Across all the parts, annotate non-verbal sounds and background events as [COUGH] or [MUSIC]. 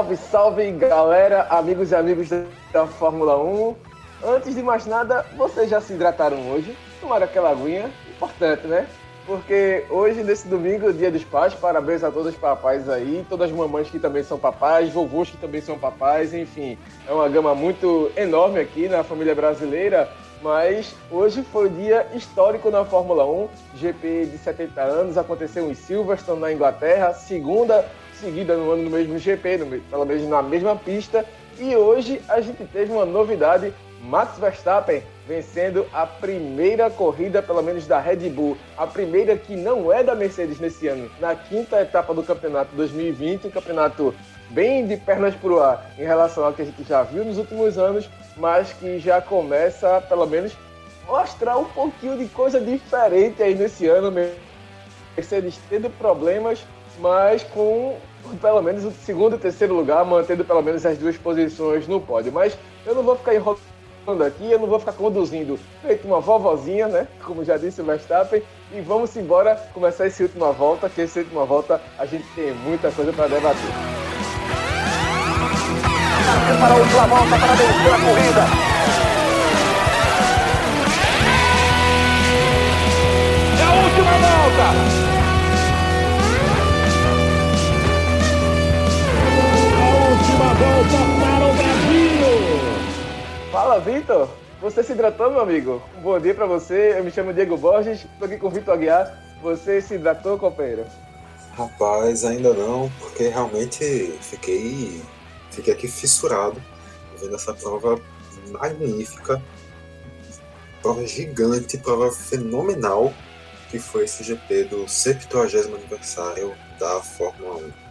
Salve, salve galera, amigos e amigos da Fórmula 1. Antes de mais nada, vocês já se hidrataram hoje? Tomaram aquela aguinha? Importante, né? Porque hoje, nesse domingo, dia dos pais, parabéns a todos os papais aí, todas as mamães que também são papais, vovôs que também são papais, enfim, é uma gama muito enorme aqui na família brasileira. Mas hoje foi o dia histórico na Fórmula 1, GP de 70 anos, aconteceu em Silverstone, na Inglaterra, segunda seguida no ano no mesmo GP, no, pelo menos na mesma pista. E hoje a gente teve uma novidade: Max Verstappen vencendo a primeira corrida, pelo menos da Red Bull, a primeira que não é da Mercedes nesse ano, na quinta etapa do campeonato 2020, um campeonato bem de pernas pro ar em relação ao que a gente já viu nos últimos anos, mas que já começa, pelo menos, mostrar um pouquinho de coisa diferente aí nesse ano. Mercedes tendo problemas, mas com pelo menos o segundo e terceiro lugar, mantendo pelo menos as duas posições no pódio. Mas eu não vou ficar enrolando aqui, eu não vou ficar conduzindo feito uma vovozinha, né? Como já disse o Verstappen. E vamos embora começar essa última volta, que essa última volta a gente tem muita coisa para debater. Para a última volta, para vencer corrida. É a última volta! Volta para o Brasil! Fala, Vitor! Você se hidratou, meu amigo? Um bom dia para você. Eu me chamo Diego Borges, estou aqui com o Vitor Aguiar. Você se hidratou, companheiro? Rapaz, ainda não, porque realmente fiquei, fiquei aqui fissurado vendo essa prova magnífica, prova gigante, prova fenomenal que foi esse GP do 70 aniversário da Fórmula 1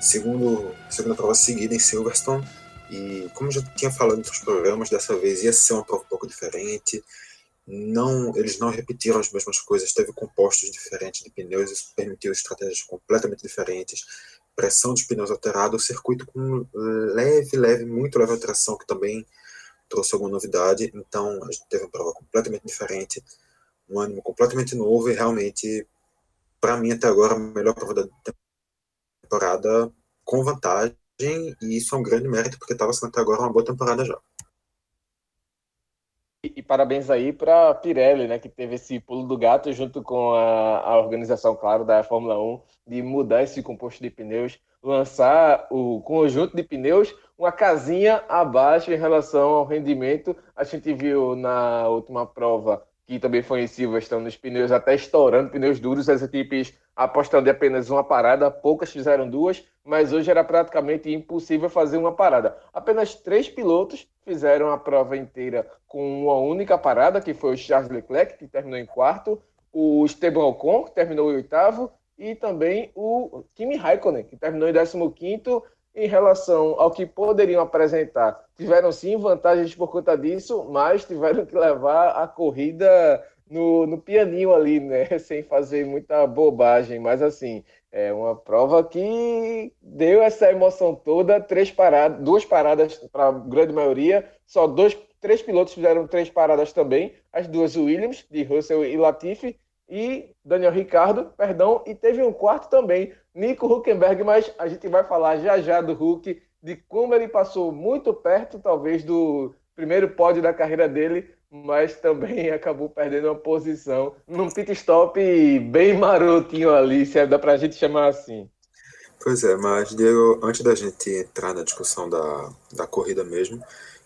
segundo, segunda prova seguida em Silverstone. E como já tinha falado em outros programas, dessa vez ia ser uma prova um pouco diferente. Não, eles não repetiram as mesmas coisas, teve compostos diferentes de pneus, isso permitiu estratégias completamente diferentes. Pressão dos pneus alterada, o circuito com leve, leve, muito leve alteração, que também trouxe alguma novidade. Então, a gente teve uma prova completamente diferente, um ânimo completamente novo e realmente, para mim, até agora, a melhor prova da temporada com vantagem, e isso é um grande mérito, porque estava sendo até agora uma boa temporada já. E, e parabéns aí para Pirelli, né, que teve esse pulo do gato junto com a, a organização, claro, da Fórmula 1, de mudar esse composto de pneus, lançar o conjunto de pneus uma casinha abaixo em relação ao rendimento. A gente viu na última prova que também foi em Silverstone, nos pneus até estourando, pneus duros, as equipes apostando em apenas uma parada, poucas fizeram duas, mas hoje era praticamente impossível fazer uma parada. Apenas três pilotos fizeram a prova inteira com uma única parada, que foi o Charles Leclerc, que terminou em quarto, o Esteban Ocon, que terminou em oitavo, e também o Kimi Raikkonen, que terminou em décimo quinto, em relação ao que poderiam apresentar, tiveram sim vantagens por conta disso, mas tiveram que levar a corrida no, no pianinho ali, né? [LAUGHS] Sem fazer muita bobagem. Mas assim, é uma prova que deu essa emoção toda, três paradas, duas paradas para a grande maioria, só dois, três pilotos fizeram três paradas também, as duas Williams, de Russell e Latifi, e Daniel Ricardo, perdão, e teve um quarto também, Nico Huckenberg, mas a gente vai falar já já do Huck, de como ele passou muito perto, talvez, do primeiro pódio da carreira dele, mas também [LAUGHS] acabou perdendo uma posição num pit stop bem marotinho ali, se dá pra gente chamar assim. Pois é, mas Diego, antes da gente entrar na discussão da, da corrida mesmo,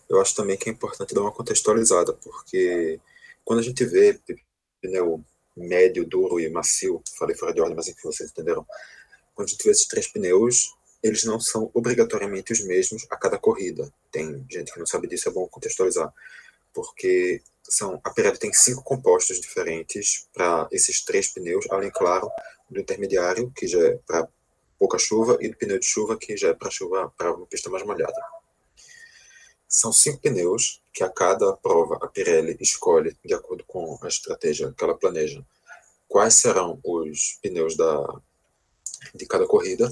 eu acho também que é importante dar uma contextualizada, porque quando a gente vê pneu médio, duro e macio, falei fora de ordem, mas enfim, vocês entenderam. Quando gente vê esses três pneus, eles não são obrigatoriamente os mesmos a cada corrida. Tem gente que não sabe disso, é bom contextualizar. Porque são, a Pirelli tem cinco compostos diferentes para esses três pneus, além, claro, do intermediário, que já é para pouca chuva, e do pneu de chuva, que já é para chuva para uma pista mais molhada. São cinco pneus que a cada prova a Pirelli escolhe, de acordo com a estratégia que ela planeja, quais serão os pneus da, de cada corrida.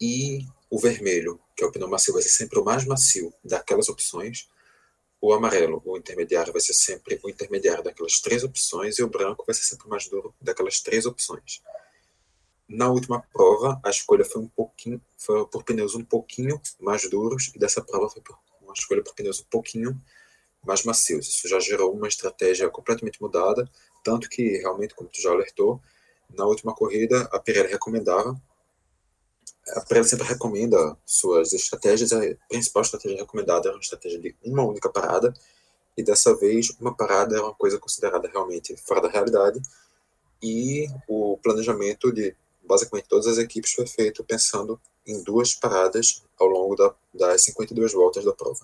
E o vermelho, que é o pneu macio, vai ser sempre o mais macio daquelas opções. O amarelo, o intermediário, vai ser sempre o intermediário daquelas três opções. E o branco vai ser sempre o mais duro daquelas três opções. na última prova, a escolha foi um pouquinho, foi por pneus um pouquinho mais duros, e dessa prova foi por uma escolha por pneus um pouquinho mais macios. Isso já gerou uma estratégia completamente mudada, tanto que realmente, como tu já alertou, na última corrida a Pirelli recomendava, a Pirelli sempre recomenda suas estratégias, a principal estratégia recomendada era uma estratégia de uma única parada, e dessa vez uma parada era uma coisa considerada realmente fora da realidade, e o planejamento de basicamente todas as equipes foi feito pensando em duas paradas ao longo da, das 52 voltas da prova.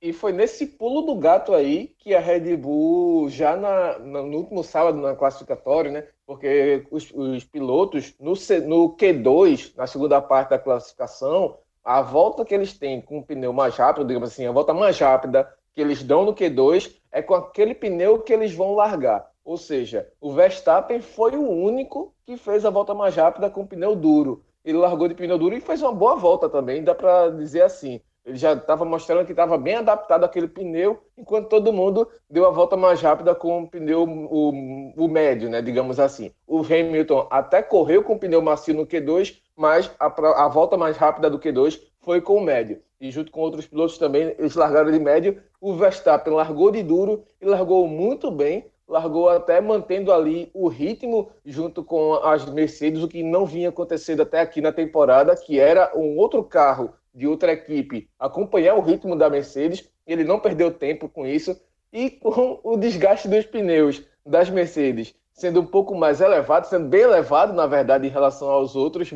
E foi nesse pulo do gato aí que a Red Bull, já na, no último sábado, na classificatória, né? Porque os, os pilotos, no, no Q2, na segunda parte da classificação, a volta que eles têm com o pneu mais rápido, digamos assim, a volta mais rápida que eles dão no Q2 é com aquele pneu que eles vão largar. Ou seja, o Verstappen foi o único que fez a volta mais rápida com pneu duro. Ele largou de pneu duro e fez uma boa volta também, dá para dizer assim. Ele já estava mostrando que estava bem adaptado àquele pneu, enquanto todo mundo deu a volta mais rápida com o pneu o, o médio, né, digamos assim. O Hamilton até correu com o pneu macio no Q2, mas a, a volta mais rápida do Q2 foi com o médio. E junto com outros pilotos também, eles largaram de médio. O Verstappen largou de duro e largou muito bem, largou até mantendo ali o ritmo junto com as Mercedes, o que não vinha acontecendo até aqui na temporada, que era um outro carro de outra equipe acompanhar o ritmo da Mercedes. Ele não perdeu tempo com isso e com o desgaste dos pneus das Mercedes sendo um pouco mais elevado, sendo bem elevado, na verdade, em relação aos outros,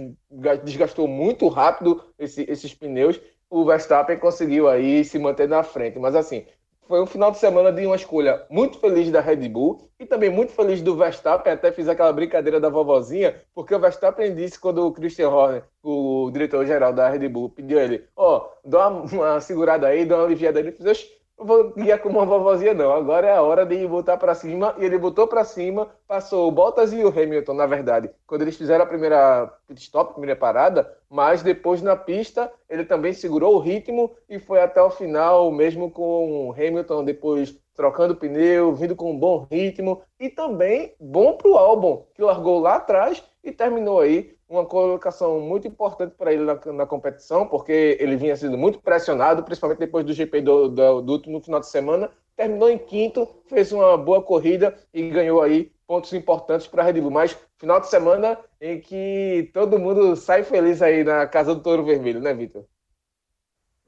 desgastou muito rápido esse, esses pneus. O Verstappen conseguiu aí se manter na frente. Mas assim, foi um final de semana de uma escolha muito feliz da Red Bull e também muito feliz do Verstappen. Até fiz aquela brincadeira da vovozinha, porque o Verstappen disse quando o Christian Horner, o diretor-geral da Red Bull, pediu ele: Ó, oh, dá uma, segurada aí, dá uma aliviada. Ele fez: vou como uma vovozinha, não. Agora é a hora de botar para cima. E ele botou para cima, passou o Bottas e o Hamilton, na verdade, quando eles fizeram a primeira pit stop, primeira parada. Mas depois na pista, ele também segurou o ritmo e foi até o final, mesmo com o Hamilton depois trocando pneu, vindo com um bom ritmo. E também bom para o Albon, que largou lá atrás e terminou aí uma colocação muito importante para ele na, na, competição, porque ele vinha sendo muito pressionado, principalmente depois do GP do, do, do, último final de semana. Terminou em quinto, fez uma boa corrida e ganhou aí pontos importantes para a Red Bull. Mas final de semana em que todo mundo sai feliz aí na casa do Touro Vermelho, né, Vitor?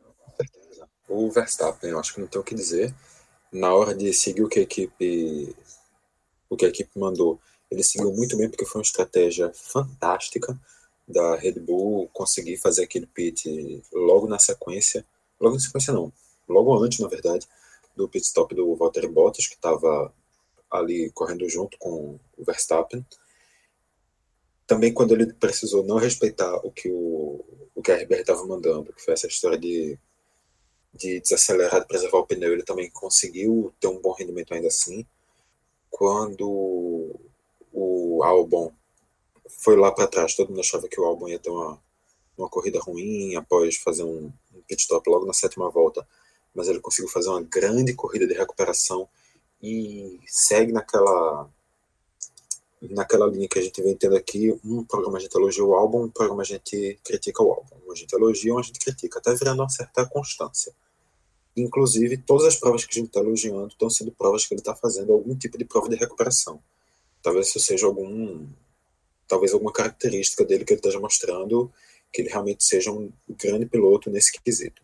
Com certeza. O Verstappen, eu acho que não tem o que dizer. Na hora de seguir o que a equipe, o que a equipe mandou. Ele seguiu muito bem porque foi uma estratégia fantástica da Red Bull conseguir fazer aquele pit logo na sequência, logo na sequência não, logo antes, na verdade, do pit stop do Valtteri Bottas, que estava ali correndo junto com o Verstappen. Também quando ele precisou não respeitar o que o, o que a RBR estava mandando, que foi essa história de, de desacelerar, de preservar o pneu, ele também conseguiu ter um bom rendimento ainda assim. Quando o álbum foi lá para trás. Todo mundo achava que o álbum ia ter uma, uma corrida ruim após fazer um, um pit stop logo na sétima volta, mas ele conseguiu fazer uma grande corrida de recuperação e segue naquela naquela linha que a gente vem tendo aqui, um programa a gente elogia o álbum, um programa a gente critica o álbum. Um a gente elogia, um a gente critica, até virando uma certa constância. Inclusive, todas as provas que a gente está elogiando estão sendo provas que ele está fazendo algum tipo de prova de recuperação. Talvez isso seja algum. Talvez alguma característica dele que ele esteja mostrando que ele realmente seja um grande piloto nesse quesito.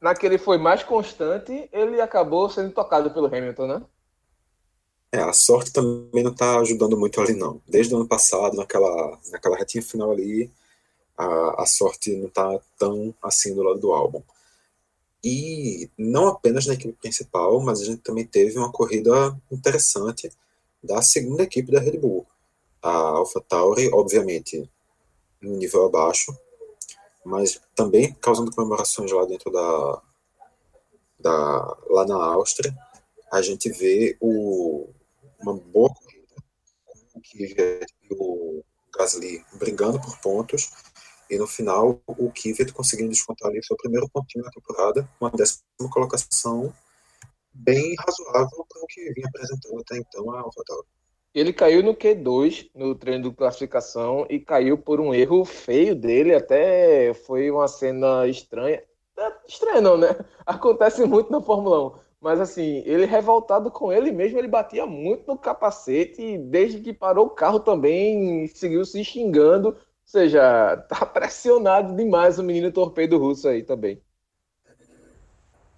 Na que ele foi mais constante, ele acabou sendo tocado pelo Hamilton, né? É, a sorte também não está ajudando muito ali, não. Desde o ano passado, naquela, naquela retinha final ali, a, a sorte não está tão assim do lado do álbum. E não apenas na equipe principal, mas a gente também teve uma corrida interessante da segunda equipe da Red Bull. A AlphaTauri, obviamente, no nível abaixo, mas também causando comemorações lá dentro da, da lá na Áustria. A gente vê o, uma boa corrida com o o Gasly brigando por pontos e no final o Kvyat conseguindo descontar ali seu primeiro pontinho na temporada, uma décima colocação bem razoável para o que vinha apresentando até então a AlphaTauri. Ele caiu no Q2 no treino de classificação e caiu por um erro feio dele, até foi uma cena estranha. É, estranha não, né? [LAUGHS] Acontece muito na Fórmula 1. Mas assim, ele revoltado com ele mesmo, ele batia muito no capacete e desde que parou o carro também seguiu se xingando. Seja, [LAUGHS] tá pressionado demais o menino torpedo russo aí também.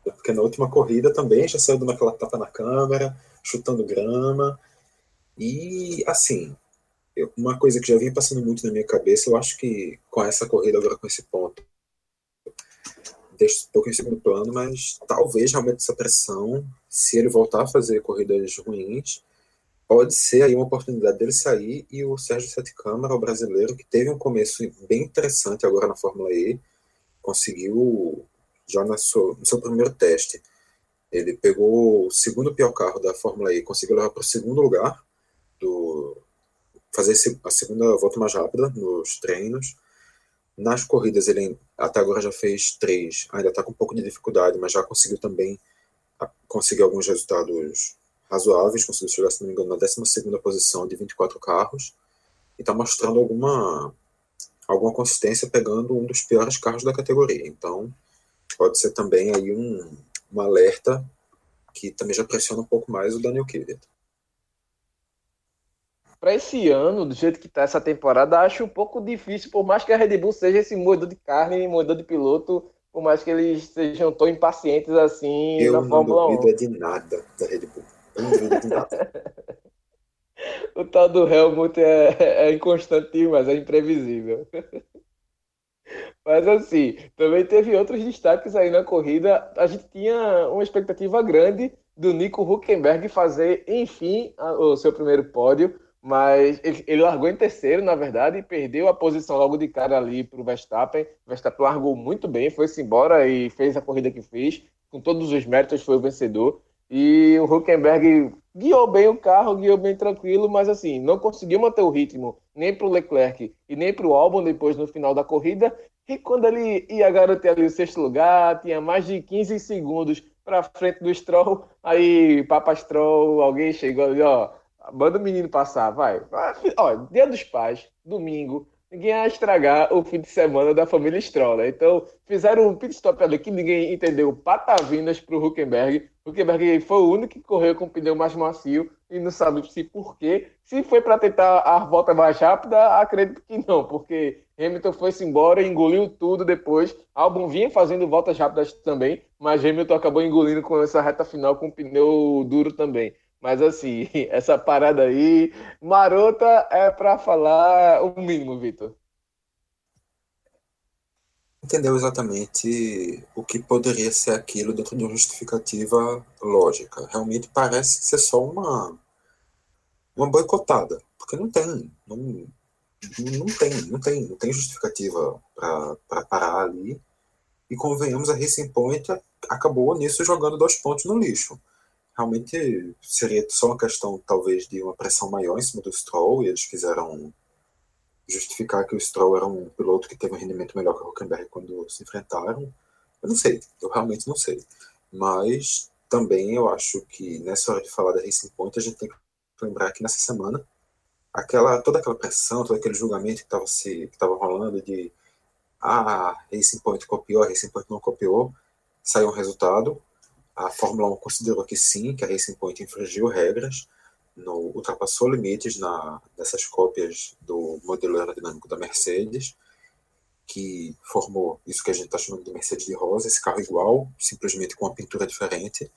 Porque na última corrida também já saiu dando aquela tapa na câmera, chutando grama. E assim, uma coisa que já vinha passando muito na minha cabeça, eu acho que com essa corrida agora com esse ponto, deixa um pouco em segundo plano, mas talvez realmente essa pressão, se ele voltar a fazer corridas ruins, pode ser aí uma oportunidade dele sair e o Sérgio Sete Câmara, o brasileiro, que teve um começo bem interessante agora na Fórmula E, conseguiu já no seu, no seu primeiro teste. Ele pegou o segundo pior carro da Fórmula E, conseguiu levar para o segundo lugar, do fazer a segunda volta mais rápida nos treinos, nas corridas, ele até agora já fez três, ainda está com um pouco de dificuldade, mas já conseguiu também conseguir alguns resultados razoáveis, conseguiu chegar, se não me engano, na 12 posição de 24 carros, e está mostrando alguma, alguma consistência pegando um dos piores carros da categoria. Então, pode ser também aí um, um alerta que também já pressiona um pouco mais o Daniel Kvyat para esse ano, do jeito que está essa temporada, acho um pouco difícil, por mais que a Red Bull seja esse moedor de carne, moedor de piloto, por mais que eles sejam tão impacientes assim eu na Fórmula 1. Eu não duvido de nada da Red Bull. O tal do Helmut é, é inconstante mas é imprevisível. Mas assim, também teve outros destaques aí na corrida. A gente tinha uma expectativa grande do Nico Huckenberg fazer, enfim, o seu primeiro pódio mas ele, ele, largou em terceiro, na verdade, e perdeu a posição logo de cara ali para o Verstappen. O Verstappen largou muito bem, foi-se embora e fez a corrida que fez, com todos os méritos, foi o vencedor. E o Huckenberg guiou bem o carro, guiou bem tranquilo, mas assim, não conseguiu manter o ritmo nem para o Leclerc e nem para o Albon depois no final da corrida. E quando ele ia garantir ali o sexto lugar, tinha mais de 15 segundos para frente do Stroll, aí Papa Stroll, alguém chegou ali, ó Manda o menino passar, vai. Ó, dia dos pais, domingo, ninguém ia estragar o fim de semana da família Stroll, né? Então, fizeram um pit stop ali que ninguém entendeu patavinas Huckenberg. O Huckenberg foi o único que correu com o pneu mais macio e não sabe se por quê. Se foi para tentar a volta mais rápida, acredito que não, porque Hamilton foi-se embora engoliu tudo depois. Albon vinha fazendo voltas rápidas também, mas Hamilton acabou engolindo com essa reta final com o pneu duro também. Mas assim, [LAUGHS] essa parada aí, marota é para falar o mínimo, Vitor. Entendeu exatamente o que poderia ser aquilo dentro de uma justificativa lógica. Realmente parece ser só uma, uma boicotada, porque não tem, não, não tem, não tem, não tem justificativa para parar ali. E convenhamos, a Racing Point acabou nisso jogando dois pontos no lixo realmente seria só uma questão, talvez, de uma pressão maior em cima do Stroll, e eles quiseram justificar que o Stroll era um piloto que teve um rendimento melhor que o Huckenberg quando se enfrentaram. Eu não sei, eu realmente não sei. Mas também eu acho que nessa hora de falar da Racing Point, a gente tem que lembrar que nessa semana, aquela, toda aquela pressão, todo aquele julgamento que estava que estava rolando de ah, Racing Point copiou, Racing Point não copiou, saiu um resultado, a Fórmula 1 considerou que sim, que a Racing Point infringiu regras, no, ultrapassou limites na, cópias do modelo aerodinâmico da Mercedes, que formou isso que a gente está chamando de Mercedes de rosa, esse carro igual, simplesmente com uma pintura diferente.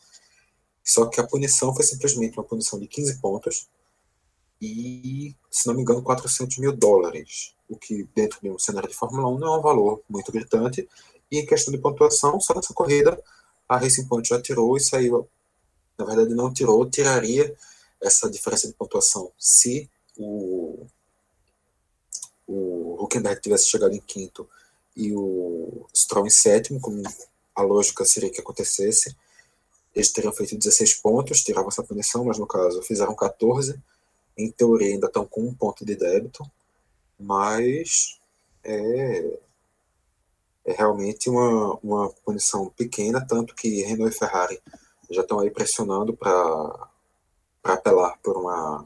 Só que a punição foi simplesmente uma punição de 15 pontos e, se não me engano, 400 mil dólares, o que dentro de um cenário de Fórmula 1 não é um valor muito gritante. E em questão de pontuação, só nessa corrida a Racing Point já tirou e saiu. Na verdade, não tirou, tiraria essa diferença de pontuação se o, o Huckenberg tivesse chegado em quinto e o Stroll em sétimo, como a lógica seria que acontecesse. Eles teriam feito 16 pontos, tiravam essa punição, mas no caso fizeram 14. Em teoria, ainda estão com um ponto de débito, mas é, é realmente uma, uma punição pequena, tanto que Renault e Ferrari já estão aí pressionando para apelar por uma,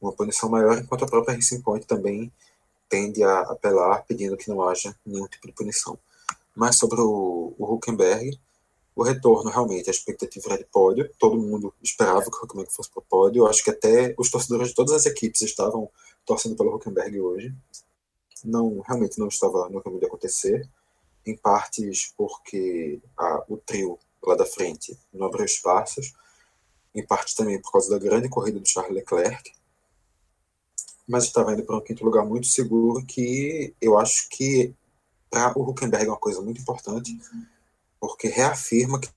uma punição maior, enquanto a própria Racing Point também tende a apelar pedindo que não haja nenhum tipo de punição. Mas sobre o, o Huckenberg, o retorno realmente, a expectativa era de pódio, todo mundo esperava que o Huckenberg fosse para o pódio, acho que até os torcedores de todas as equipes estavam torcendo pelo Huckenberg hoje, não realmente não estava no caminho de acontecer, em partes porque o trio lá da frente não abriu espaços, em parte também por causa da grande corrida do Charles Leclerc, mas estava indo para um quinto lugar muito seguro que eu acho que para o Huckenberg é uma coisa muito importante, porque reafirma que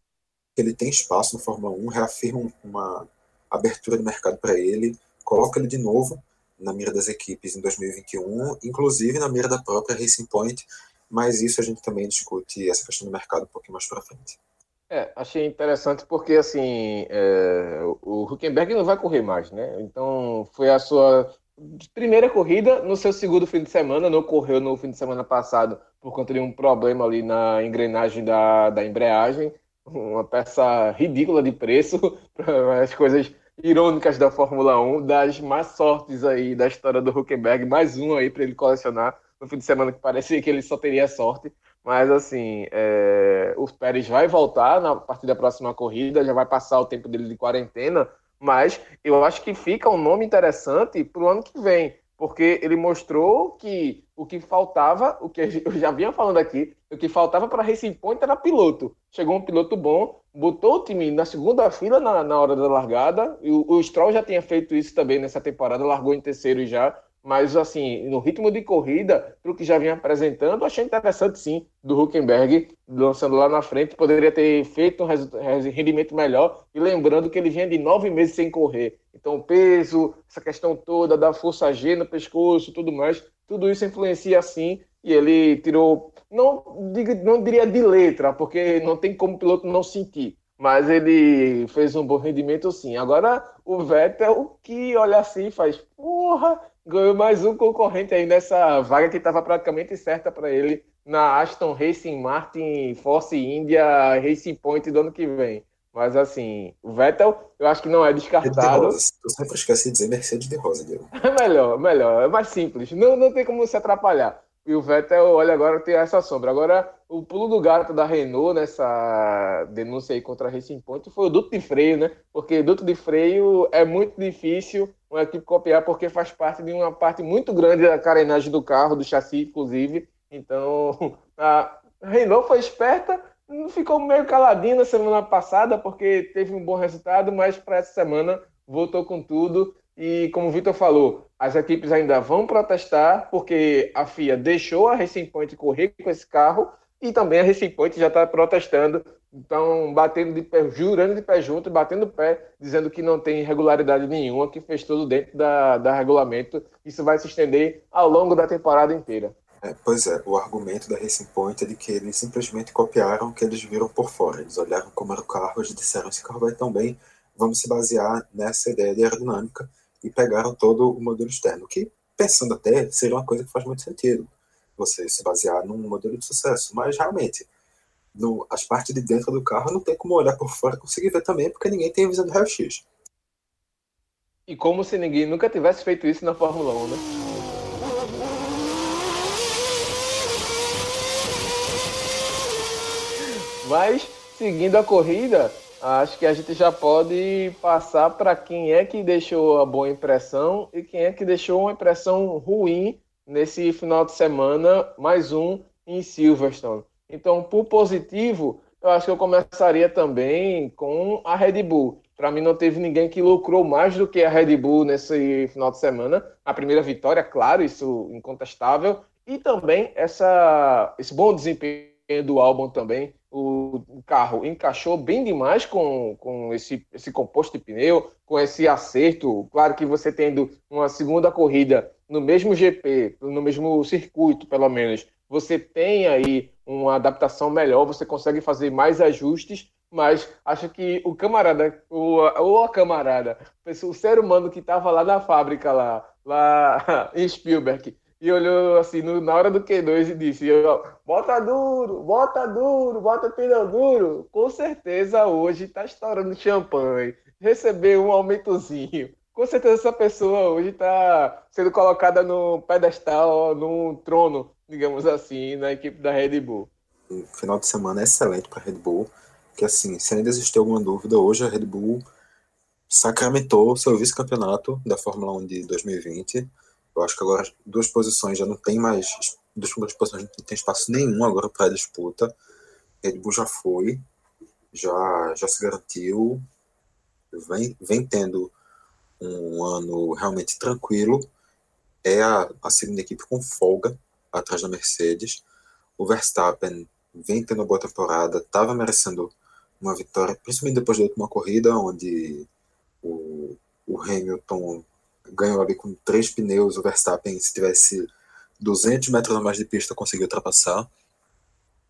ele tem espaço no Fórmula 1, reafirma uma abertura de mercado para ele, coloca ele de novo na mira das equipes em 2021, inclusive na mira da própria Racing Point, mas isso a gente também discute essa questão do mercado um pouquinho mais para frente. É, achei interessante porque assim é, o Huckenberg não vai correr mais, né? Então foi a sua primeira corrida no seu segundo fim de semana, não correu no fim de semana passado por conta de um problema ali na engrenagem da, da embreagem, uma peça ridícula de preço, [LAUGHS] as coisas irônicas da Fórmula 1, das más sortes aí da história do Huckenberg, mais um aí para ele colecionar no fim de semana que parecia que ele só teria sorte. Mas assim, é, o Pérez vai voltar na partir da próxima corrida, já vai passar o tempo dele de quarentena, mas eu acho que fica um nome interessante para o ano que vem, porque ele mostrou que o que faltava, o que eu já vinha falando aqui, o que faltava para Racing Point era piloto. Chegou um piloto bom, botou o time na segunda fila na, na hora da largada, e o, o Stroll já tinha feito isso também nessa temporada, largou em terceiro já, mas, assim, no ritmo de corrida, para o que já vinha apresentando, achei interessante, sim, do Huckenberg, lançando lá na frente, poderia ter feito um rendimento melhor. E lembrando que ele vinha de nove meses sem correr. Então, o peso, essa questão toda da força G no pescoço, tudo mais, tudo isso influencia, sim. E ele tirou, não, não diria de letra, porque não tem como o piloto não sentir mas ele fez um bom rendimento sim. Agora o Vettel que olha assim faz, porra, ganhou mais um concorrente aí nessa vaga que estava praticamente certa para ele na Aston Racing Martin Force India Racing Point do ano que vem. Mas assim, o Vettel eu acho que não é descartado. De Eu sempre esqueci de dizer Mercedes de Rosa, Diego. [LAUGHS] É melhor, melhor, é mais simples. Não, não tem como se atrapalhar. E o Vettel, olha, agora tem essa sombra. Agora, o pulo do gato da Renault nessa denúncia aí contra a Racing Point foi o duto de freio, né? Porque duto de freio é muito difícil uma equipe copiar, porque faz parte de uma parte muito grande da carenagem do carro, do chassi, inclusive. Então, [LAUGHS] a Renault foi esperta, ficou meio caladinha na semana passada, porque teve um bom resultado, mas para essa semana voltou com tudo. E como o Vitor falou, as equipes ainda vão protestar, porque a FIA deixou a Racing Point correr com esse carro e também a Racing Point já está protestando, então batendo de pé, jurando de pé junto, batendo pé, dizendo que não tem irregularidade nenhuma, que fez tudo dentro da, da regulamento. Isso vai se estender ao longo da temporada inteira. É, pois é, o argumento da Racing Point é de que eles simplesmente copiaram o que eles viram por fora. Eles olharam como era o carro, eles disseram: esse carro vai tão bem, vamos se basear nessa ideia de aerodinâmica e pegaram todo o modelo externo, que, pensando até, seria uma coisa que faz muito sentido você se basear num modelo de sucesso. Mas realmente, no, as partes de dentro do carro não tem como olhar por fora e conseguir ver também, porque ninguém tem visão do raio-x. E como se ninguém nunca tivesse feito isso na Fórmula 1, né? Mas, seguindo a corrida, acho que a gente já pode passar para quem é que deixou a boa impressão e quem é que deixou uma impressão ruim nesse final de semana, mais um em Silverstone. Então, por positivo, eu acho que eu começaria também com a Red Bull. Para mim, não teve ninguém que lucrou mais do que a Red Bull nesse final de semana. A primeira vitória, claro, isso incontestável. E também essa, esse bom desempenho do álbum também. O, carro encaixou bem demais com, com esse, esse composto de pneu, com esse acerto. Claro que você tendo uma segunda corrida no mesmo GP, no mesmo circuito, pelo menos, você tem aí uma adaptação melhor, você consegue fazer mais ajustes, mas acho que o camarada, o, ou a camarada, o ser humano que estava lá na fábrica, lá, lá [LAUGHS] em Spielberg, e olhou assim no, na hora do Q2 e disse: bota duro, bota duro, bota pneu duro. Com certeza hoje está estourando champanhe, recebeu um aumentozinho com certeza essa pessoa hoje está sendo colocada no pedestal, no trono, digamos assim, na equipe da Red Bull. Final de semana é excelente para a Red Bull, que assim, se ainda existir alguma dúvida, hoje a Red Bull sacramentou seu vice-campeonato da Fórmula 1 de 2020. Eu acho que agora duas posições já não tem mais, duas posições não tem espaço nenhum agora para a disputa. Red Bull já foi, já, já se garantiu, vem, vem tendo um ano realmente tranquilo. É a, a segunda equipe com folga atrás da Mercedes. O Verstappen vem tendo uma boa temporada, estava merecendo uma vitória, principalmente depois da última corrida, onde o, o Hamilton ganhou ali com três pneus, o Verstappen, se tivesse 200 metros a mais de pista, conseguiu ultrapassar.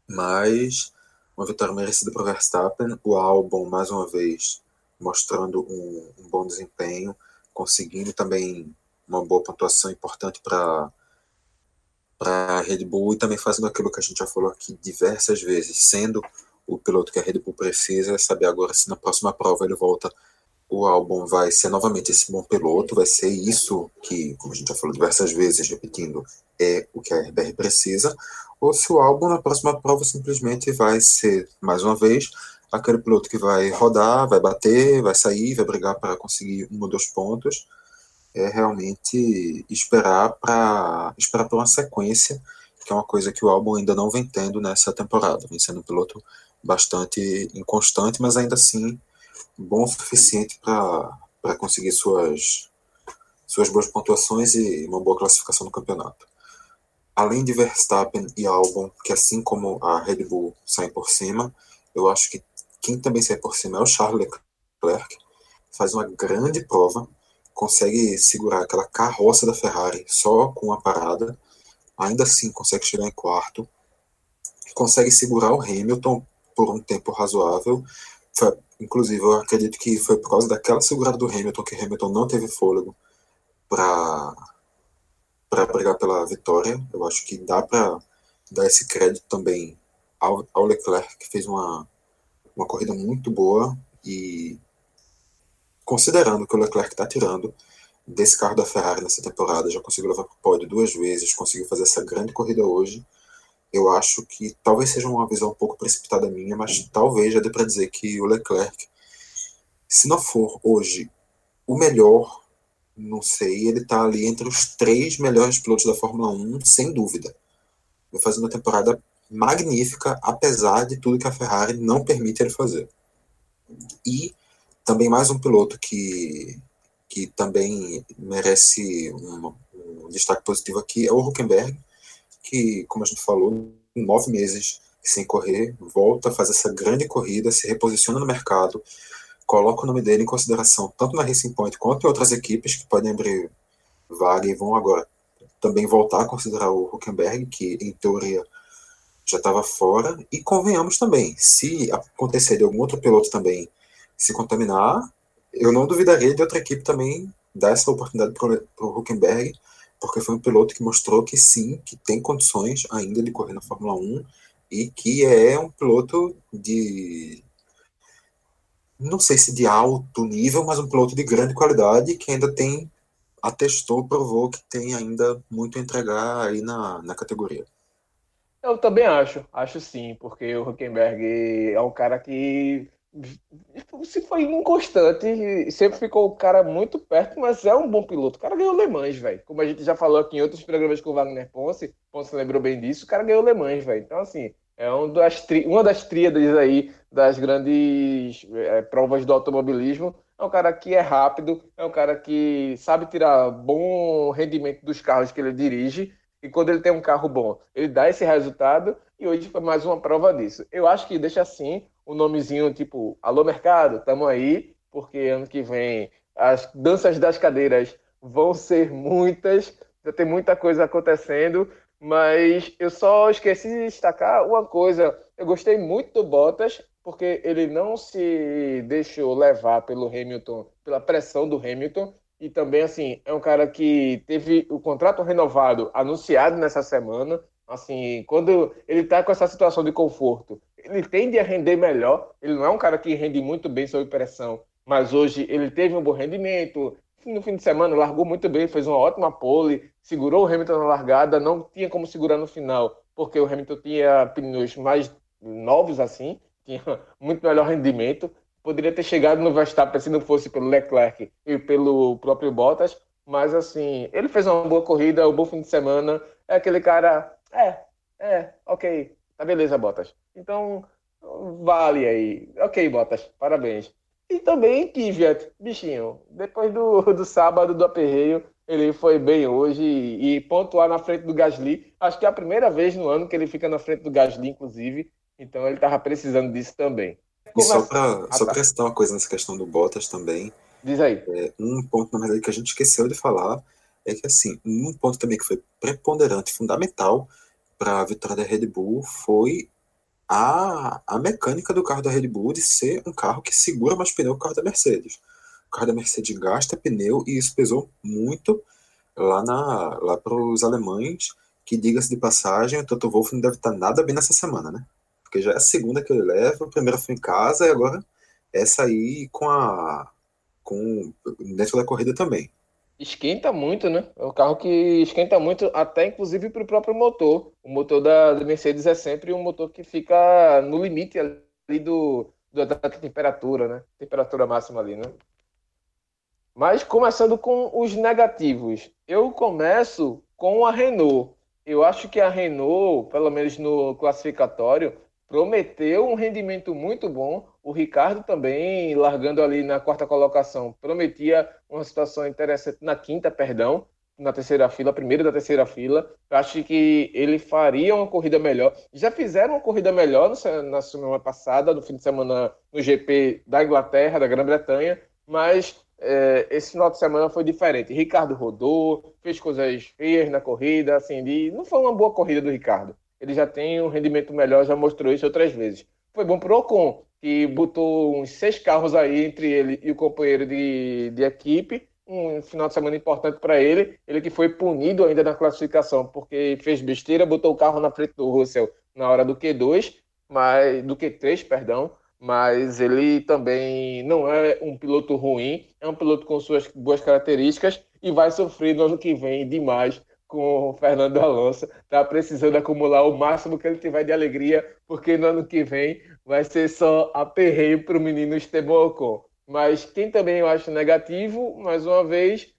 Mas uma vitória merecida para o Verstappen. O Albon, mais uma vez, mostrando um, um bom desempenho, conseguindo também uma boa pontuação importante para a Red Bull e também fazendo aquilo que a gente já falou aqui diversas vezes, sendo o piloto que a Red Bull precisa, é saber agora se na próxima prova ele volta o álbum vai ser novamente esse bom piloto, vai ser isso que, como a gente já falou diversas vezes, repetindo, é o que a RBR precisa, ou se o álbum na próxima prova simplesmente vai ser, mais uma vez, aquele piloto que vai rodar, vai bater, vai sair, vai brigar para conseguir um ou dois pontos, é realmente esperar para esperar por uma sequência, que é uma coisa que o álbum ainda não vem tendo nessa temporada, vem sendo um piloto bastante inconstante, mas ainda assim bom o suficiente para conseguir suas, suas boas pontuações e uma boa classificação no campeonato. Além de Verstappen e Albon, que assim como a Red Bull saem por cima, eu acho que quem também sai por cima é o Charles Leclerc, faz uma grande prova, consegue segurar aquela carroça da Ferrari só com uma parada, ainda assim consegue chegar em quarto, consegue segurar o Hamilton por um tempo razoável, Inclusive, eu acredito que foi por causa daquela segurada do Hamilton que Hamilton não teve fôlego para para brigar pela vitória. Eu acho que dá para dar esse crédito também ao, ao, Leclerc, que fez uma, uma corrida muito boa e considerando que o Leclerc está tirando desse carro da Ferrari nessa temporada, já conseguiu levar para o pódio duas vezes, conseguiu fazer essa grande corrida hoje eu acho que talvez seja uma visão um pouco precipitada minha, mas talvez já dê para dizer que o Leclerc, se não for hoje o melhor, não sei, ele está ali entre os três melhores pilotos da Fórmula 1, sem dúvida. Vai fazer uma temporada magnífica, apesar de tudo que a Ferrari não permite ele fazer. E também mais um piloto que, que também merece um, um destaque positivo aqui é o Huckenberg, que, como a gente falou, em nove meses sem correr, volta, faz essa grande corrida, se reposiciona no mercado, coloca o nome dele em consideração tanto na Racing Point quanto em outras equipes que podem abrir vaga e vão agora também voltar a considerar o Huckenberg, que em teoria já estava fora. E convenhamos também, se acontecer de algum outro piloto também se contaminar, eu não duvidaria de outra equipe também dar essa oportunidade para o Huckenberg porque foi um piloto que mostrou que sim, que tem condições ainda de correr na Fórmula 1 e que é um piloto de não sei se de alto nível, mas um piloto de grande qualidade que ainda tem atestou, provou que tem ainda muito a entregar aí na, na categoria. Eu também acho, acho sim, porque o Huckenberg é um cara que se foi inconstante, sempre ficou o cara muito perto, mas é um bom piloto. O cara ganhou Le Mans, velho. Como a gente já falou aqui em outros programas com o Wagner Ponce, Ponce lembrou bem disso, o cara ganhou Le Mans, velho. Então, assim, é um das tri... uma das tríades aí das grandes é, provas do automobilismo. É um cara que é rápido, é um cara que sabe tirar bom rendimento dos carros que ele dirige. E quando ele tem um carro bom, ele dá esse resultado. E hoje foi mais uma prova disso. Eu acho que deixa assim um nomezinho tipo Alô Mercado, tamo aí, porque ano que vem as danças das cadeiras vão ser muitas, já tem muita coisa acontecendo, mas eu só esqueci de destacar uma coisa. Eu gostei muito do Bottas, porque ele não se deixou levar pelo Hamilton, pela pressão do Hamilton, e também, assim, é um cara que teve o contrato renovado anunciado nessa semana. Assim, quando ele está com essa situação de conforto ele tende a render melhor. Ele não é um cara que rende muito bem sob pressão, mas hoje ele teve um bom rendimento, no fim de semana largou muito bem, fez uma ótima pole, segurou o Hamilton na largada, não tinha como segurar no final, porque o Hamilton tinha pneus mais novos assim, tinha muito melhor rendimento. Poderia ter chegado no Verstappen se não fosse pelo Leclerc e pelo próprio Bottas, mas assim, ele fez uma boa corrida, um bom fim de semana. É aquele cara, é, é, ok, tá beleza, Bottas. Então, vale aí. Ok, Bottas, parabéns. E também Kvyat, bichinho, depois do, [LAUGHS] do sábado do aperreio, ele foi bem hoje e, e pontuar na frente do Gasly. Acho que é a primeira vez no ano que ele fica na frente do Gasly, inclusive. Então ele estava precisando disso também. E só para só pra citar uma coisa nessa questão do Bottas também. Diz aí. É, um ponto, na verdade, que a gente esqueceu de falar é que, assim, um ponto também que foi preponderante, fundamental para a vitória da Red Bull foi a, a mecânica do carro da Red Bull de ser um carro que segura mais pneu que o carro da Mercedes. O carro da Mercedes gasta pneu e isso pesou muito lá, na, lá para os alemães, que, diga-se de passagem, o Toto Wolff não deve estar nada bem nessa semana, né? Porque já é a segunda que ele leva, a primeira foi em casa e agora essa aí com a. com dentro da corrida também. Esquenta muito, né? É um carro que esquenta muito, até inclusive para o próprio motor. O motor da, Mercedes é sempre um motor que fica no limite ali do, do, da temperatura, né? Temperatura máxima ali, né? Mas começando com os negativos. Eu começo com a Renault. Eu acho que a Renault, pelo menos no classificatório, prometeu um rendimento muito bom. O Ricardo também, largando ali na quarta colocação, prometia uma situação interessante na quinta, perdão, na terceira fila, primeiro da terceira fila. Eu acho que ele faria uma corrida melhor. Já fizeram uma corrida melhor na semana passada, no fim de semana no GP da Inglaterra, da Grã-Bretanha, mas é, esse final de semana foi diferente. Ricardo rodou, fez coisas feias na corrida, assim, de... não foi uma boa corrida do Ricardo ele já tem um rendimento melhor, já mostrou isso outras vezes. Foi bom para o Ocon, que botou uns seis carros aí entre ele e o companheiro de, de equipe. Um final de semana importante para ele. Ele que foi punido ainda na classificação porque fez besteira, botou o carro na frente do Russell na hora do Q2, mas do Q3, perdão. Mas ele também não é um piloto ruim, é um piloto com suas boas características e vai sofrer no ano que vem demais com o Fernando Alonso. Tá precisando acumular o máximo que ele tiver de alegria, porque no ano que vem vai ser só aperreio para o menino Esteban Ocon. Mas quem também eu acho negativo, mais uma vez,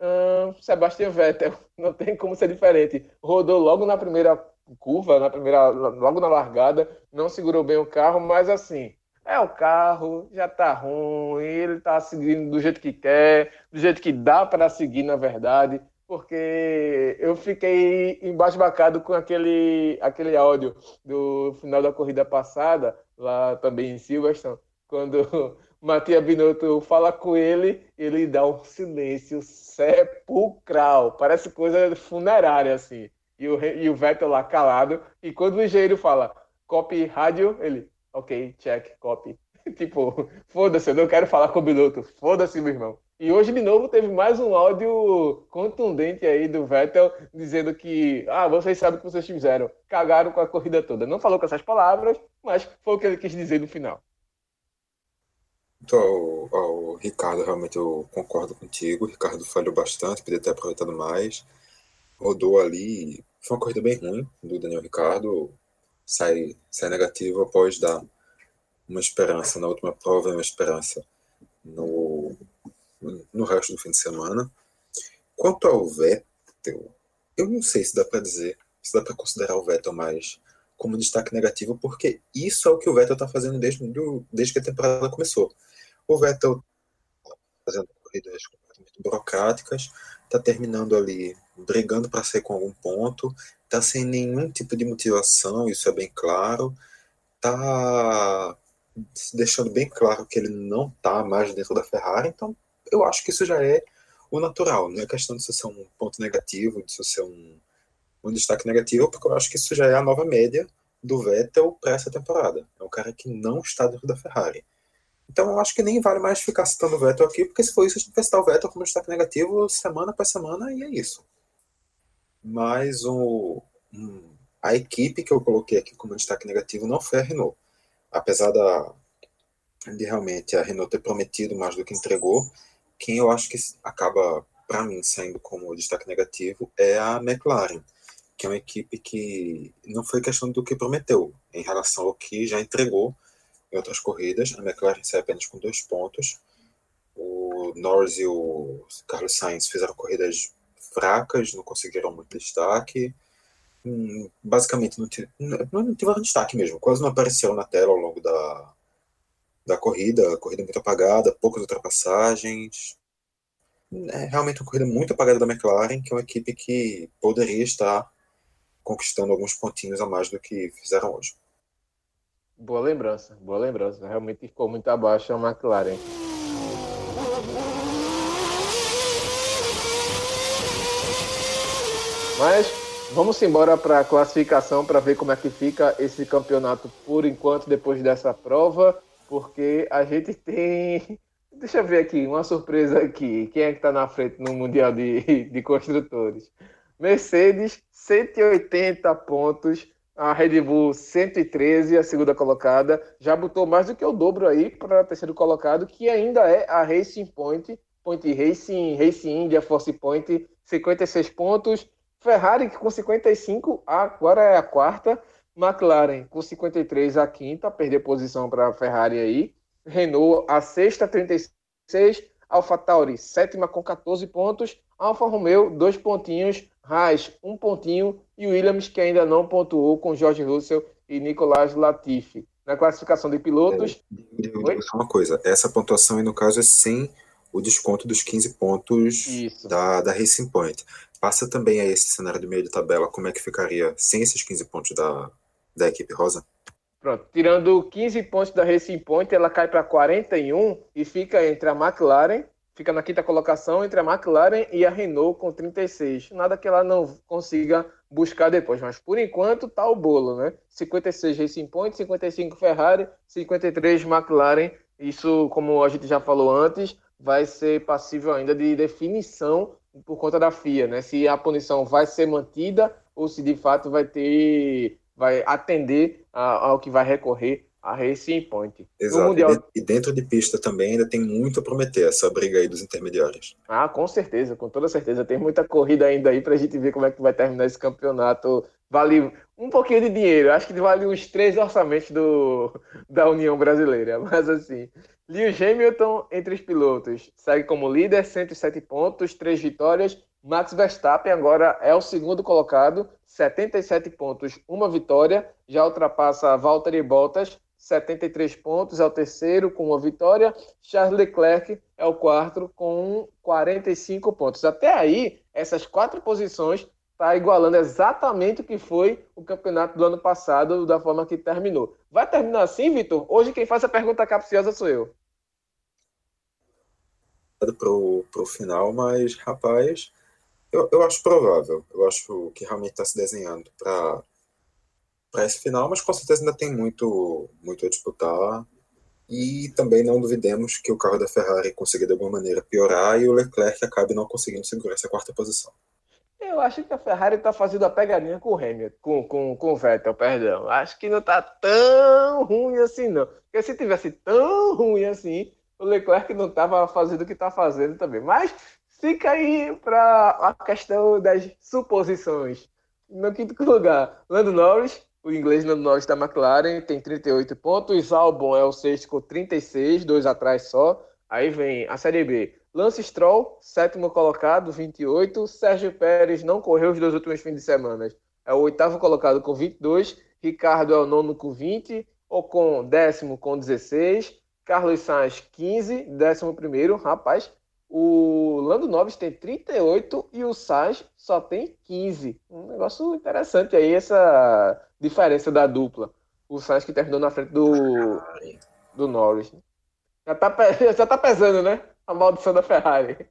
uh, Sebastian Vettel. [LAUGHS] Não tem como ser diferente. Rodou logo na primeira curva, na primeira, logo na largada, não segurou bem o carro, mas assim, é o carro, já tá ruim, ele tá seguindo do jeito que quer, do jeito que dá para seguir, na verdade porque eu fiquei embasbacado com aquele, aquele áudio do final da corrida passada, lá também em Silverstone, quando [LAUGHS] Matias Binotto fala com ele, ele dá um silêncio sepulcral, parece coisa funerária, assim. E o, e o Vettel lá calado, e quando o engenheiro fala copy rádio, ele, ok, check, copy. [LAUGHS] tipo, foda-se, eu não quero falar com o Binotto, foda-se, meu irmão. E hoje, de novo, teve mais um áudio contundente aí do Vettel dizendo que, ah, vocês sabem o que vocês fizeram, cagaram com a corrida toda. Não falou com essas palavras, mas foi o que ele quis dizer no final. Então, ao, Ricardo, realmente eu concordo contigo. O Ricardo falhou bastante, poderia ter aproveitado mais. Rodou ali. Foi uma corrida bem ruim do Daniel Ricardo. Sai, sai negativo após dar uma esperança na última prova, uma esperança no resto do fim de semana. Quanto ao Vettel, eu não sei se dá para dizer, se dá para considerar o Vettel mais como destaque negativo, porque isso é o que o Vettel está fazendo desde, desde que a temporada começou. O Vettel tá fazendo corridas completamente burocráticas, está terminando ali brigando para sair com algum ponto, está sem nenhum tipo de motivação, isso é bem claro, está deixando bem claro que ele não está mais dentro da Ferrari, então eu acho que isso já é o natural, não é questão de isso ser um ponto negativo, de isso ser um, um destaque negativo, porque eu acho que isso já é a nova média do Vettel para essa temporada. É um cara que não está dentro da Ferrari. Então eu acho que nem vale mais ficar citando o Vettel aqui, porque se for isso, a gente vai citar o Vettel como destaque negativo semana para semana e é isso. Mas o, um, a equipe que eu coloquei aqui como destaque negativo não foi a Renault. Apesar da, de realmente a Renault ter prometido mais do que entregou, quem eu acho que acaba, para mim, saindo como destaque negativo é a McLaren, que é uma equipe que não foi questão do que prometeu em relação ao que já entregou em outras corridas. A McLaren sai apenas com dois pontos. O Norris e o Carlos Sainz fizeram corridas fracas, não conseguiram muito destaque. Hum, basicamente, não, não tiveram destaque mesmo. Quase não apareceram na tela ao longo da, da corrida. Corrida muito apagada, poucas ultrapassagens. É realmente uma corrida muito apagada da McLaren, que é uma equipe que poderia estar conquistando alguns pontinhos a mais do que fizeram hoje. Boa lembrança, boa lembrança. Realmente ficou muito abaixo a McLaren. Mas vamos embora para a classificação para ver como é que fica esse campeonato por enquanto depois dessa prova, porque a gente tem [LAUGHS] Deixa eu ver aqui, uma surpresa aqui. Quem é que está na frente no Mundial de, [LAUGHS] de Construtores? Mercedes, 180 pontos. A Red Bull, 113, a segunda colocada. Já botou mais do que o dobro aí para terceiro colocado, que ainda é a Racing Point. Point Racing, Racing India, Force Point, 56 pontos. Ferrari com 55, agora é a quarta. McLaren com 53, a quinta, perdeu posição para a Ferrari aí. Renault, a sexta, 36. AlphaTauri, sétima com 14 pontos. Alfa Romeo, dois pontinhos. Haas, um pontinho. E Williams, que ainda não pontuou com George Russell e Nicolas Latifi. Na classificação de pilotos. É, uma coisa, essa pontuação aí, no caso, é sem o desconto dos 15 pontos da, da Racing Point. Passa também a esse cenário do meio de tabela, como é que ficaria sem esses 15 pontos da, da equipe rosa? Pronto, tirando 15 pontos da Racing Point, ela cai para 41 e fica entre a McLaren, fica na quinta colocação, entre a McLaren e a Renault com 36. Nada que ela não consiga buscar depois, mas por enquanto tá o bolo, né? 56 Racing Point, 55 Ferrari, 53 McLaren. Isso, como a gente já falou antes, vai ser passível ainda de definição por conta da FIA, né? Se a punição vai ser mantida ou se de fato vai ter vai atender ao que vai recorrer a Racing Point. Exato. Mundial... E dentro de pista também ainda tem muito a prometer essa briga aí dos intermediários. Ah, com certeza, com toda certeza. Tem muita corrida ainda aí para a gente ver como é que vai terminar esse campeonato. Vale um pouquinho de dinheiro, acho que vale uns três orçamentos do, da União Brasileira. [LAUGHS] Mas assim, Lewis Hamilton entre os pilotos segue como líder, 107 pontos, três vitórias. Max Verstappen agora é o segundo colocado, 77 pontos, uma vitória, já ultrapassa Valtteri Bottas, 73 pontos, é o terceiro com uma vitória. Charles Leclerc é o quarto com 45 pontos. Até aí, essas quatro posições está igualando exatamente o que foi o campeonato do ano passado, da forma que terminou. Vai terminar assim, Vitor? Hoje quem faz a pergunta capciosa sou eu. Pro, pro final, mas rapaz, eu, eu acho provável. Eu acho que realmente está se desenhando para para esse final, mas com certeza ainda tem muito, muito a disputar. E também não duvidemos que o carro da Ferrari consiga de alguma maneira piorar e o Leclerc acabe não conseguindo segurar essa quarta posição. Eu acho que a Ferrari está fazendo a pegadinha com o Hamilton, com, com, com o Vettel, perdão. Acho que não está tão ruim assim, não. Porque se tivesse tão ruim assim, o Leclerc não estava fazendo o que está fazendo também. Mas Fica aí para a questão das suposições. No quinto lugar, Lando Norris, o inglês Lando Norris da McLaren, tem 38 pontos. Albon é o sexto com 36, dois atrás só. Aí vem a Série B. Lance Stroll, sétimo colocado, 28. Sérgio Pérez não correu os dois últimos fins de semana. É o oitavo colocado com 22. Ricardo é o nono com 20. Ocon, décimo com 16. Carlos Sainz, 15. Décimo primeiro. Rapaz, o Lando Norris tem 38 e o Sainz só tem 15. Um negócio interessante aí, essa diferença da dupla. O Sainz que terminou na frente do, do Norris. Já tá, [LAUGHS] já tá pesando, né? A maldição da Ferrari.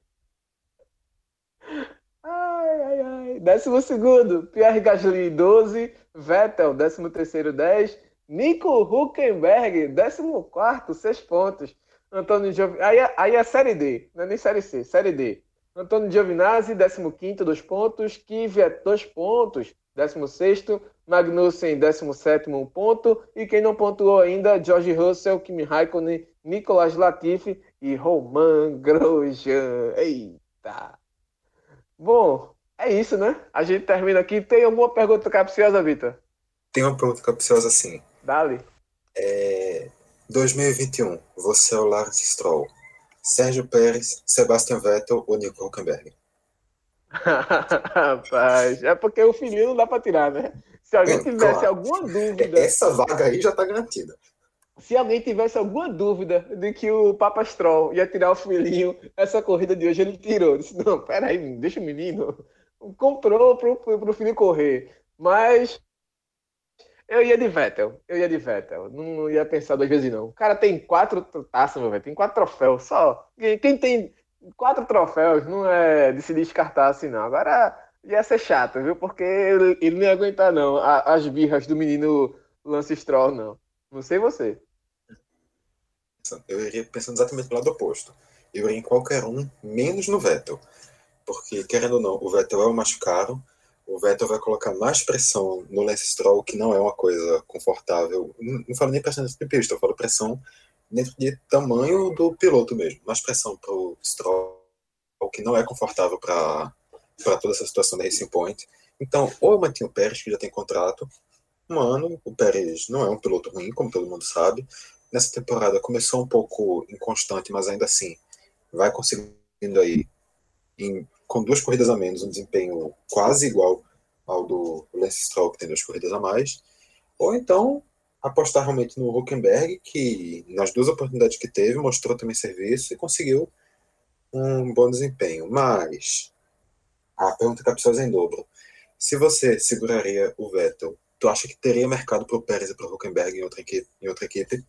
Ai, ai, ai. Décimo segundo, Pierre Gasly, 12. Vettel, décimo terceiro, 10. Nico Huckenberg, décimo quarto, 6 pontos. Antônio Giovinazzi. Aí, é, aí é Série D, não é nem Série C, Série D. Antônio Giovinazzi, 15, 2 pontos. Kvyat, 2 pontos, 16. Magnussen, 17, 1 ponto. E quem não pontuou ainda, George Russell, Kimi Raikkonen, Nicolas Latifi e Roman Grosjean. Eita! Bom, é isso, né? A gente termina aqui. Tem alguma pergunta capciosa, Vitor? Tem uma pergunta capciosa, sim. Dali. É... 2021, você é o Lance Stroll. Sérgio Pérez, Sebastian Vettel ou Nico Huckenberg? [LAUGHS] Rapaz, é porque o filhinho não dá para tirar, né? Se alguém tivesse claro. alguma dúvida. Essa vaga aí já está garantida. Se alguém tivesse alguma dúvida de que o Papa Stroll ia tirar o filhinho, essa corrida de hoje ele tirou. Disse, não, peraí, deixa o menino. Comprou pro, pro filho correr. Mas eu ia de Vettel. Eu ia de Vettel. Não ia pensar duas vezes, não. O cara tem quatro taças, meu velho. Tem quatro troféus. Só. Quem tem quatro troféus não é de se descartar assim, não. Agora ia ser chato, viu? Porque ele, ele não ia aguentar, não. As birras do menino Lance Stroll, não. Não sei você. Eu iria pensando exatamente do lado oposto. Eu iria em qualquer um, menos no Vettel. Porque, querendo ou não, o Vettel é o mais caro. O Vettel vai colocar mais pressão no Lance Stroll, que não é uma coisa confortável. Não, não falo nem pressão de pista, eu falo pressão dentro de tamanho do piloto mesmo. Mais pressão para o Stroll, que não é confortável para toda essa situação da Racing Point. Então, ou eu mantenho o Pérez, que já tem contrato. Um ano, o Pérez não é um piloto ruim, como todo mundo sabe. Nessa temporada começou um pouco inconstante, mas ainda assim vai conseguindo aí, em, com duas corridas a menos, um desempenho quase igual ao do Lance Stroll, que tem duas corridas a mais. Ou então apostar realmente no Huckenberg, que nas duas oportunidades que teve mostrou também serviço e conseguiu um bom desempenho. Mas a pergunta capciosa é em dobro. Se você seguraria o Vettel, tu acha que teria mercado para o Pérez e para o Huckenberg em outra equipe? Em outra equipe?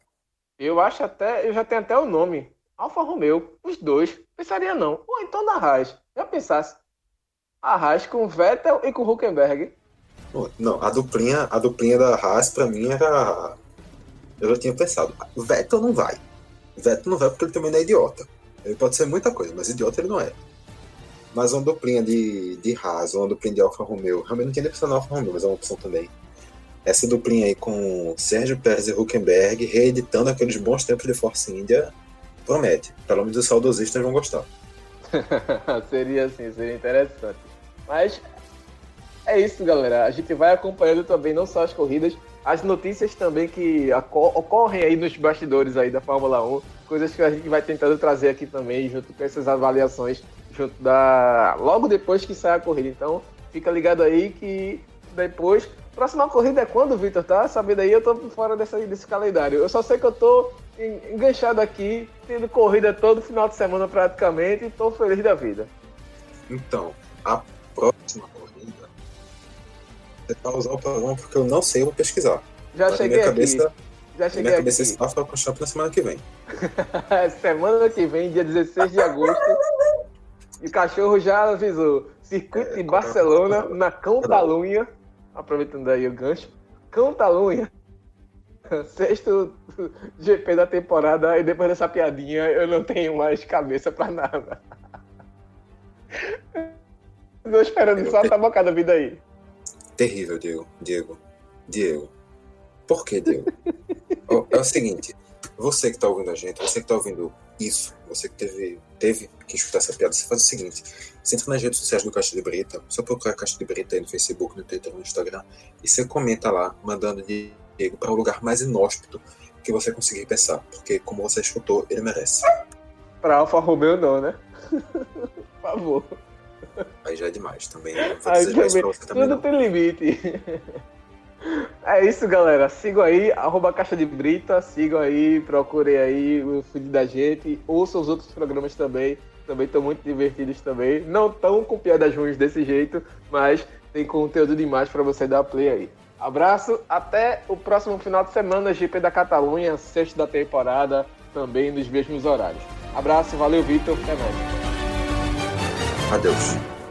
Eu acho até, eu já tenho até o nome. Alfa Romeo, os dois. Pensaria não. Ou então na Haas. Já pensasse. A Haas com Vettel e com Huckenberg. Não, a duplinha, a duplinha da Haas pra mim era. Eu já tinha pensado. Vettel não vai. Vettel não vai porque ele também não é idiota. Ele pode ser muita coisa, mas idiota ele não é. Mas uma duplinha de, de Haas, uma duplinha de Alfa Romeo. Realmente não tinha pensado na Alfa Romeo, mas é uma opção também. Essa duplinha aí com Sérgio Pérez e Huckenberg, reeditando aqueles bons tempos de Force India, promete. Pelo menos os saudosistas vão gostar. [LAUGHS] seria assim, seria interessante. Mas é isso, galera. A gente vai acompanhando também não só as corridas, as notícias também que ocorrem aí nos bastidores aí da Fórmula 1, coisas que a gente vai tentando trazer aqui também, junto com essas avaliações, junto da. logo depois que sai a corrida. Então, fica ligado aí que depois. Próxima corrida é quando, Vitor? Tá sabendo aí? Eu tô fora dessa, desse calendário. Eu só sei que eu tô enganchado aqui, tendo corrida todo final de semana praticamente, e tô feliz da vida. Então, a próxima tentar usar o programa porque eu não sei, eu vou pesquisar. Já Mas cheguei minha cabeça, aqui. Já cheguei minha cabeça aqui. está para o na semana que vem. [LAUGHS] semana que vem, dia 16 de agosto. e o cachorro já avisou. Circuito é, de Barcelona, na Cantalunha. Aproveitando aí o gancho. Cantalunha. [LAUGHS] Sexto GP da temporada e depois dessa piadinha eu não tenho mais cabeça para nada. [LAUGHS] Estou esperando só a tabocada vida aí. Terrível, Diego. Diego. Diego. Por que, Diego? é o seguinte, você que está ouvindo a gente, você que está ouvindo isso, você que teve, teve que escutar essa piada, você faz o seguinte: você entra nas redes sociais do Caixa de Brita, só procurar Caixa de Brita aí no Facebook, no Twitter, no Instagram, e você comenta lá, mandando Diego para o um lugar mais inóspito que você conseguir pensar, porque como você escutou, ele merece. Para Alfa Romeo não, né? [LAUGHS] Por favor. Aí já é demais também. Também, tudo não. tem limite. É isso, galera. Sigam aí, arroba Caixa de Brita, sigam aí, procurem aí o feed da gente, ouçam os outros programas também, também estão muito divertidos também. Não tão com piadas ruins desse jeito, mas tem conteúdo demais para você dar play aí. Abraço, até o próximo final de semana, GP da Catalunha, sexto da temporada, também nos mesmos horários. Abraço, valeu, Vitor, até mais. Adeus.